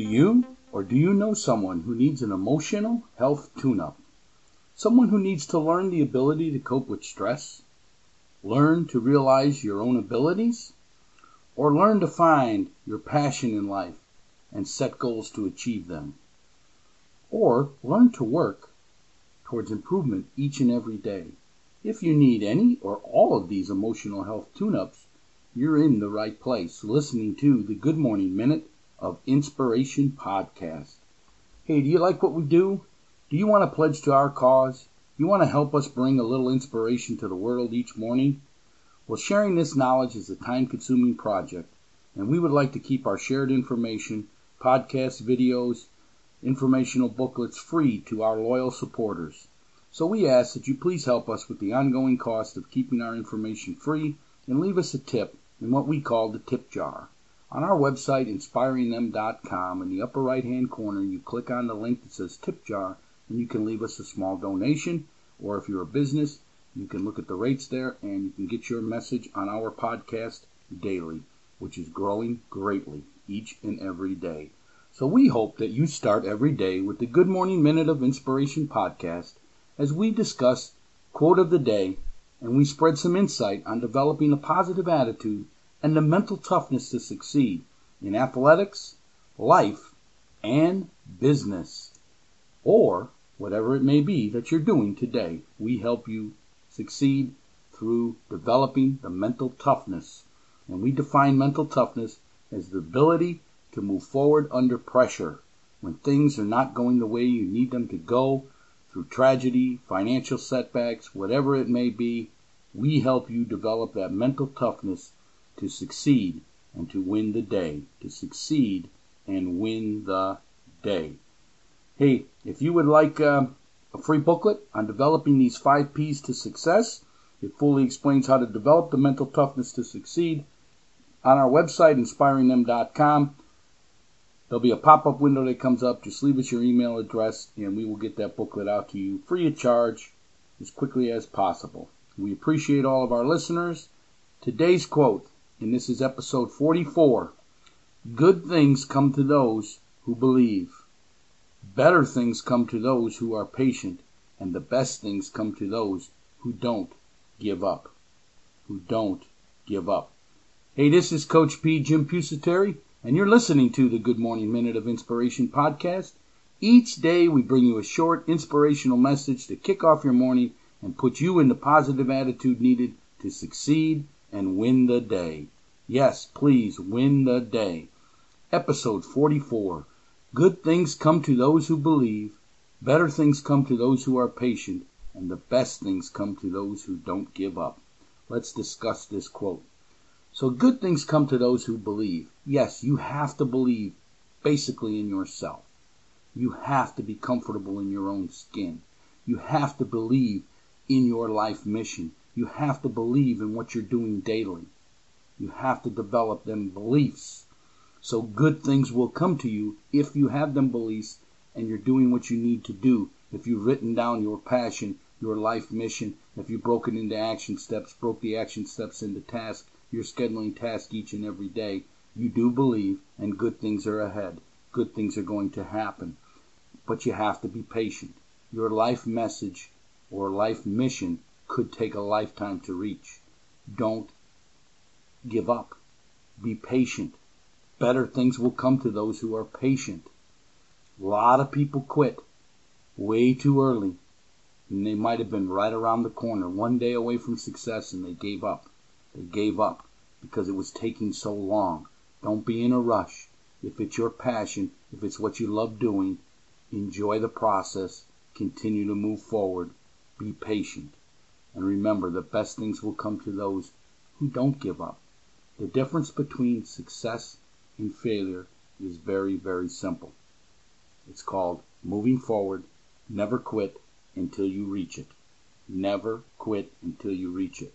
you or do you know someone who needs an emotional health tune up? Someone who needs to learn the ability to cope with stress? Learn to realize your own abilities? Or learn to find your passion in life and set goals to achieve them? Or learn to work towards improvement each and every day? If you need any or all of these emotional health tune ups, you're in the right place listening to the Good Morning Minute of Inspiration podcast. Hey, do you like what we do? Do you want to pledge to our cause? You want to help us bring a little inspiration to the world each morning? Well, sharing this knowledge is a time consuming project, and we would like to keep our shared information, podcasts, videos, informational booklets free to our loyal supporters. So we ask that you please help us with the ongoing cost of keeping our information free and leave us a tip in what we call the tip jar. On our website, inspiringthem.com, in the upper right hand corner, you click on the link that says Tip Jar, and you can leave us a small donation. Or if you're a business, you can look at the rates there and you can get your message on our podcast daily, which is growing greatly each and every day. So we hope that you start every day with the Good Morning Minute of Inspiration podcast as we discuss quote of the day and we spread some insight on developing a positive attitude and the mental toughness to succeed in athletics, life, and business. Or whatever it may be that you're doing today, we help you succeed through developing the mental toughness. And we define mental toughness as the ability to move forward under pressure when things are not going the way you need them to go through tragedy, financial setbacks, whatever it may be. We help you develop that mental toughness to succeed and to win the day. To succeed and win the day. Hey, if you would like uh, a free booklet on developing these five P's to success, it fully explains how to develop the mental toughness to succeed. On our website, inspiringthem.com, there'll be a pop up window that comes up. Just leave us your email address, and we will get that booklet out to you free of charge as quickly as possible. We appreciate all of our listeners. Today's quote and this is episode 44. Good things come to those who believe. Better things come to those who are patient, and the best things come to those who don't give up. Who don't give up. Hey, this is Coach P. Jim Pusateri, and you're listening to the Good Morning Minute of Inspiration podcast. Each day we bring you a short inspirational message to kick off your morning and put you in the positive attitude needed to succeed and win the day. Yes, please win the day. Episode 44 Good things come to those who believe, better things come to those who are patient, and the best things come to those who don't give up. Let's discuss this quote. So, good things come to those who believe. Yes, you have to believe basically in yourself. You have to be comfortable in your own skin. You have to believe in your life mission. You have to believe in what you're doing daily. You have to develop them beliefs. So good things will come to you if you have them beliefs and you're doing what you need to do. If you've written down your passion, your life mission, if you broke it into action steps, broke the action steps into tasks, you're scheduling tasks each and every day, you do believe and good things are ahead. Good things are going to happen. But you have to be patient. Your life message or life mission could take a lifetime to reach. Don't give up. Be patient. Better things will come to those who are patient. A lot of people quit way too early. And they might have been right around the corner, one day away from success, and they gave up. They gave up because it was taking so long. Don't be in a rush. If it's your passion, if it's what you love doing, enjoy the process. Continue to move forward. Be patient. And remember, the best things will come to those who don't give up. The difference between success and failure is very, very simple. It's called moving forward. Never quit until you reach it. Never quit until you reach it.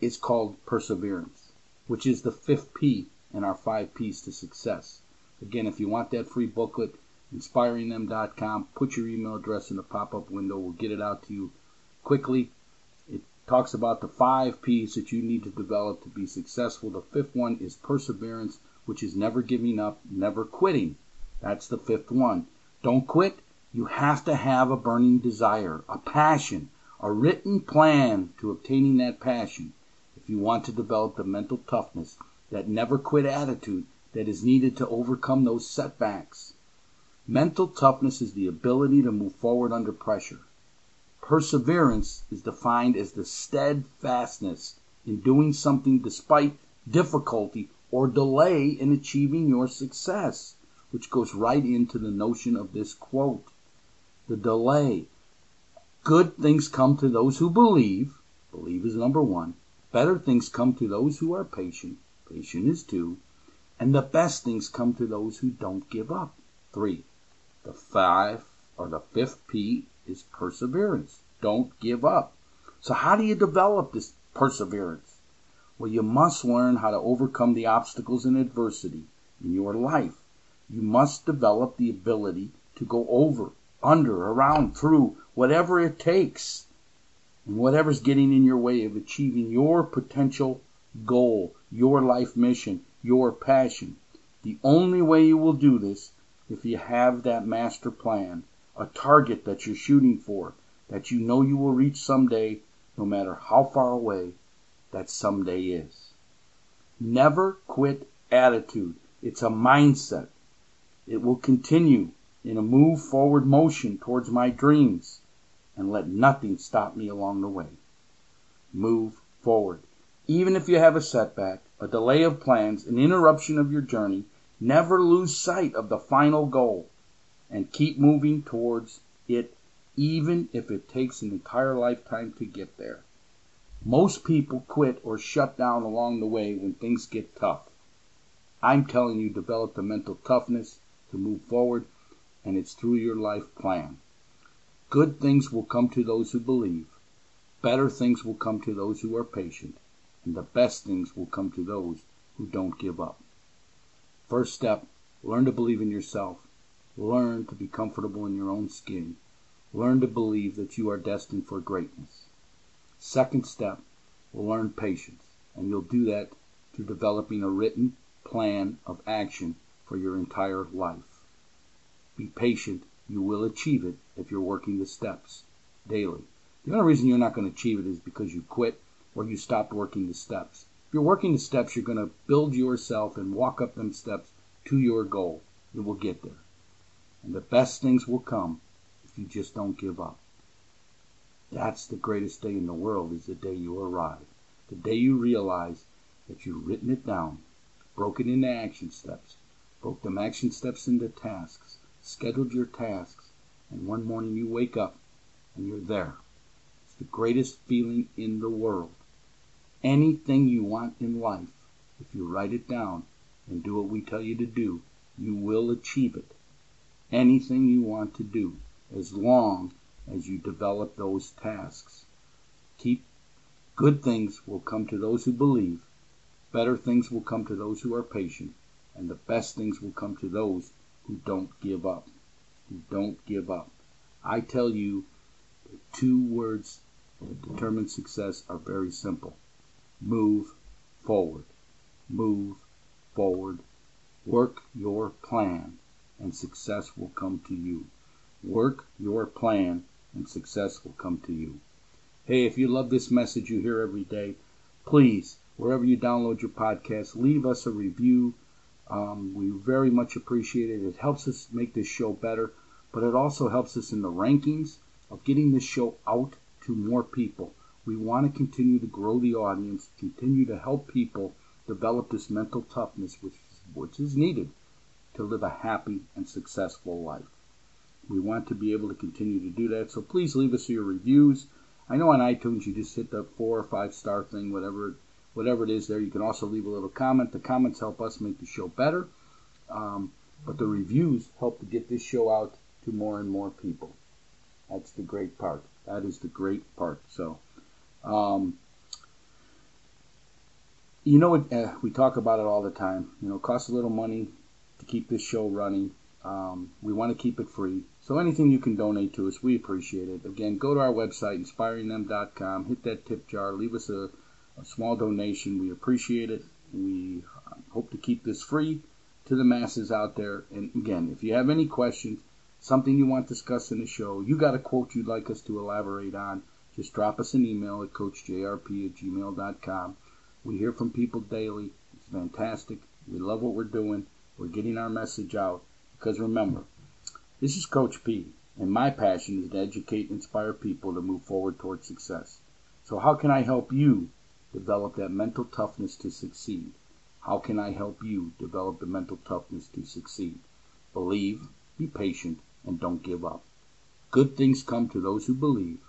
It's called perseverance, which is the fifth P in our five P's to success. Again, if you want that free booklet, inspiringthem.com, put your email address in the pop up window. We'll get it out to you quickly It talks about the five P's that you need to develop to be successful. The fifth one is perseverance, which is never giving up, never quitting That's the fifth one. Don't quit. You have to have a burning desire, a passion, a written plan to obtaining that passion if you want to develop the mental toughness, that never quit attitude that is needed to overcome those setbacks. Mental toughness is the ability to move forward under pressure. Perseverance is defined as the steadfastness in doing something despite difficulty or delay in achieving your success, which goes right into the notion of this quote. The delay. Good things come to those who believe. Believe is number one. Better things come to those who are patient. Patient is two. And the best things come to those who don't give up. Three. The five or the fifth P is perseverance. Don't give up. So how do you develop this perseverance? Well, you must learn how to overcome the obstacles and adversity in your life. You must develop the ability to go over, under, around, through, whatever it takes, and whatever's getting in your way of achieving your potential goal, your life mission, your passion. The only way you will do this if you have that master plan, a target that you're shooting for, that you know you will reach someday, no matter how far away that someday is. Never quit attitude. It's a mindset. It will continue in a move forward motion towards my dreams and let nothing stop me along the way. Move forward. Even if you have a setback, a delay of plans, an interruption of your journey, never lose sight of the final goal and keep moving towards it even if it takes an entire lifetime to get there. Most people quit or shut down along the way when things get tough. I'm telling you, develop the mental toughness to move forward, and it's through your life plan. Good things will come to those who believe. Better things will come to those who are patient. And the best things will come to those who don't give up. First step, learn to believe in yourself. Learn to be comfortable in your own skin. Learn to believe that you are destined for greatness. Second step, learn patience, and you'll do that through developing a written plan of action for your entire life. Be patient, you will achieve it if you're working the steps daily. The only reason you're not going to achieve it is because you quit or you stopped working the steps. If you're working the steps, you're going to build yourself and walk up them steps to your goal. You will get there. And the best things will come if you just don't give up. That's the greatest day in the world is the day you arrive. The day you realize that you've written it down, broken it into action steps, broke them action steps into tasks, scheduled your tasks, and one morning you wake up and you're there. It's the greatest feeling in the world. Anything you want in life, if you write it down and do what we tell you to do, you will achieve it. Anything you want to do, as long as you develop those tasks. Keep good things will come to those who believe, better things will come to those who are patient, and the best things will come to those who don't give up. Who don't give up. I tell you, the two words that determine success are very simple. Move forward. Move forward. Work your plan, and success will come to you. Work your plan, and success will come to you. Hey, if you love this message you hear every day, please, wherever you download your podcast, leave us a review. Um, we very much appreciate it. It helps us make this show better, but it also helps us in the rankings of getting this show out to more people. We want to continue to grow the audience, continue to help people develop this mental toughness, which, which is needed to live a happy and successful life. We want to be able to continue to do that. So please leave us your reviews. I know on iTunes you just hit the four or five star thing, whatever whatever it is there. You can also leave a little comment. The comments help us make the show better. Um, but the reviews help to get this show out to more and more people. That's the great part. That is the great part. So, um, you know, uh, we talk about it all the time. You know, it costs a little money to keep this show running. Um, we want to keep it free. So anything you can donate to us, we appreciate it. Again, go to our website, inspiringthem.com, hit that tip jar, leave us a, a small donation. We appreciate it. We hope to keep this free to the masses out there. And again, if you have any questions, something you want discussed in the show, you got a quote you'd like us to elaborate on, just drop us an email at coachjrp at gmail.com. We hear from people daily. It's fantastic. We love what we're doing. We're getting our message out. Because remember, this is Coach P, and my passion is to educate and inspire people to move forward towards success. So, how can I help you develop that mental toughness to succeed? How can I help you develop the mental toughness to succeed? Believe, be patient, and don't give up. Good things come to those who believe,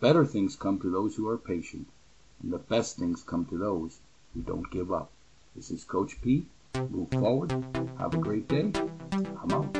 better things come to those who are patient, and the best things come to those who don't give up. This is Coach P move forward. Have a great day. I'm out.